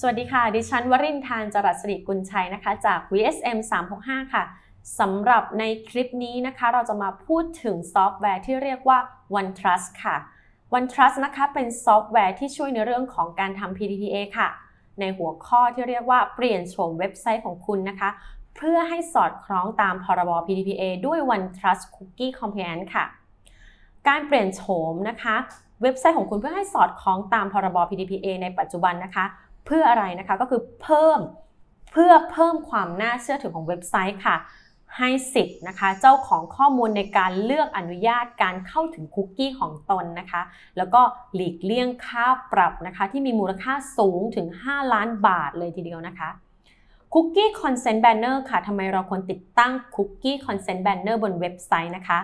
สวัสดีค่ะ ดิฉันวรินทานจรัสริกุลชัยนะคะ จาก VSM 365 ค่ะสำหรับในคลิปนี้นะคะ เราจะมาพูดถึงซอฟต์แวร์ที่เรียกว่า OneTrust ค่ะ OneTrust นะคะเป็นซอฟต์แวร์ที่ช่วยในเรื่องของการทำ PDPA ค่ะ ในหัวข้อที่เรียกว่าเปลี่ยนโฉมเว็บไซต์ของคุณนะคะ เพื่อให้สอดคล้องตามพรบ PDPA ด้วย OneTrust Cookie Compliance ค่ะ การเปลี่ยนโฉมนะคะ เว็บไซต์ของคุณเพื่อให้สอดคล้องตามพรบ PDPA ในปัจจุบันนะคะ เพื่ออะไรนะคะก็คือเพิ่มเพื่อเพิ่มความน่าเชื่อถือของเว็บไซต์ค่ะ ให้สิทธิ์นะคะ เจ้าของข้อมูลในการเลือกอนุญาตการเข้าถึงคุกกี้ของตนนะคะ แล้วก็หลีกเลี่ยงค่าปรับนะคะ ที่มีมูลค่าสูงถึง 5 ล้านบาทเลยทีเดียวนะคะ Cookie Consent Banner ค่ะทำไมเราควรติดตั้ง Cookie Consent Banner บนเว็บไซต์นะคะ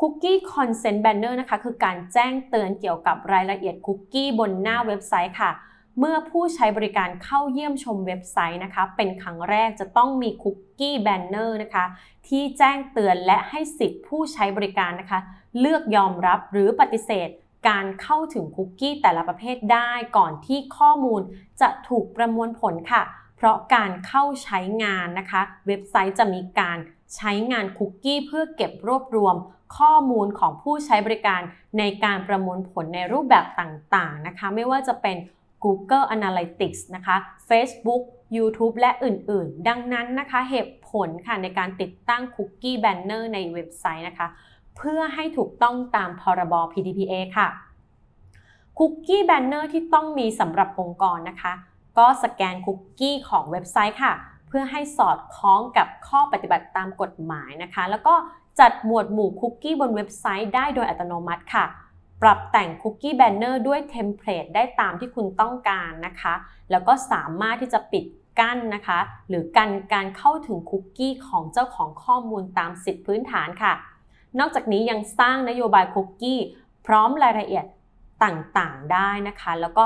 Cookie Consent Banner นะคะคือการแจ้งเตือนเกี่ยวกับรายละเอียดคุกกี้บนหน้าเว็บไซต์ค่ะ เมื่อผู้ใช้บริการเข้าเยี่ยมชมเว็บไซต์นะคะ เป็นครั้งแรกจะต้องมีคุกกี้แบนเนอร์นะคะ ที่แจ้งเตือนและให้สิทธิ์ผู้ใช้บริการนะคะ เลือกยอมรับหรือปฏิเสธการเข้าถึงคุกกี้แต่ละประเภทได้ก่อนที่ข้อมูลจะถูกประมวลผลค่ะ เพราะการเข้าใช้งานนะคะ เว็บไซต์จะมีการใช้งานคุกกี้เพื่อเก็บรวบรวม ข้อมูลของผู้ใช้บริการในการประมวลผลในรูปแบบต่างๆนะคะ ไม่ว่าจะเป็น Google Analytics นะคะ Facebook YouTube และอื่นๆ ดังนั้นนะคะเหตุผลค่ะในการติดตั้งคุกกี้แบนเนอร์ในเว็บไซต์นะคะ เพื่อให้ถูกต้องตามพรบ PDPA ค่ะคุกกี้แบนเนอร์ที่ต้องมีสำหรับองค์กรนะคะ ก็สแกนคุกกี้ของเว็บไซต์ค่ะ เพื่อให้สอดคล้องกับข้อปฏิบัติตามกฎหมายนะคะ แล้วก็จัดหมวดหมู่คุกกี้บนเว็บไซต์ได้โดยอัตโนมัติค่ะ ปรับแต่งคุกกี้แบนเนอร์ด้วยเทมเพลตได้ตามที่คุณต้องการนะคะ แล้วก็สามารถที่จะปิดกั้นนะคะ หรือกันการเข้าถึงคุกกี้ของเจ้าของข้อมูลตามสิทธิพื้นฐานค่ะ นอกจากนี้ยังสร้างนโยบายคุกกี้ พร้อมรายละเอียดต่างๆได้นะคะ แล้วก็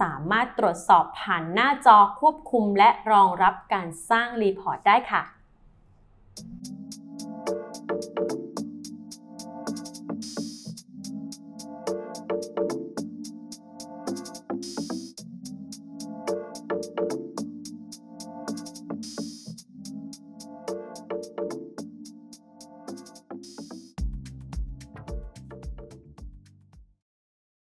สามารถตรวจสอบผ่านหน้าจอควบคุมและรองรับการสร้างรีพอร์ตได้ค่ะ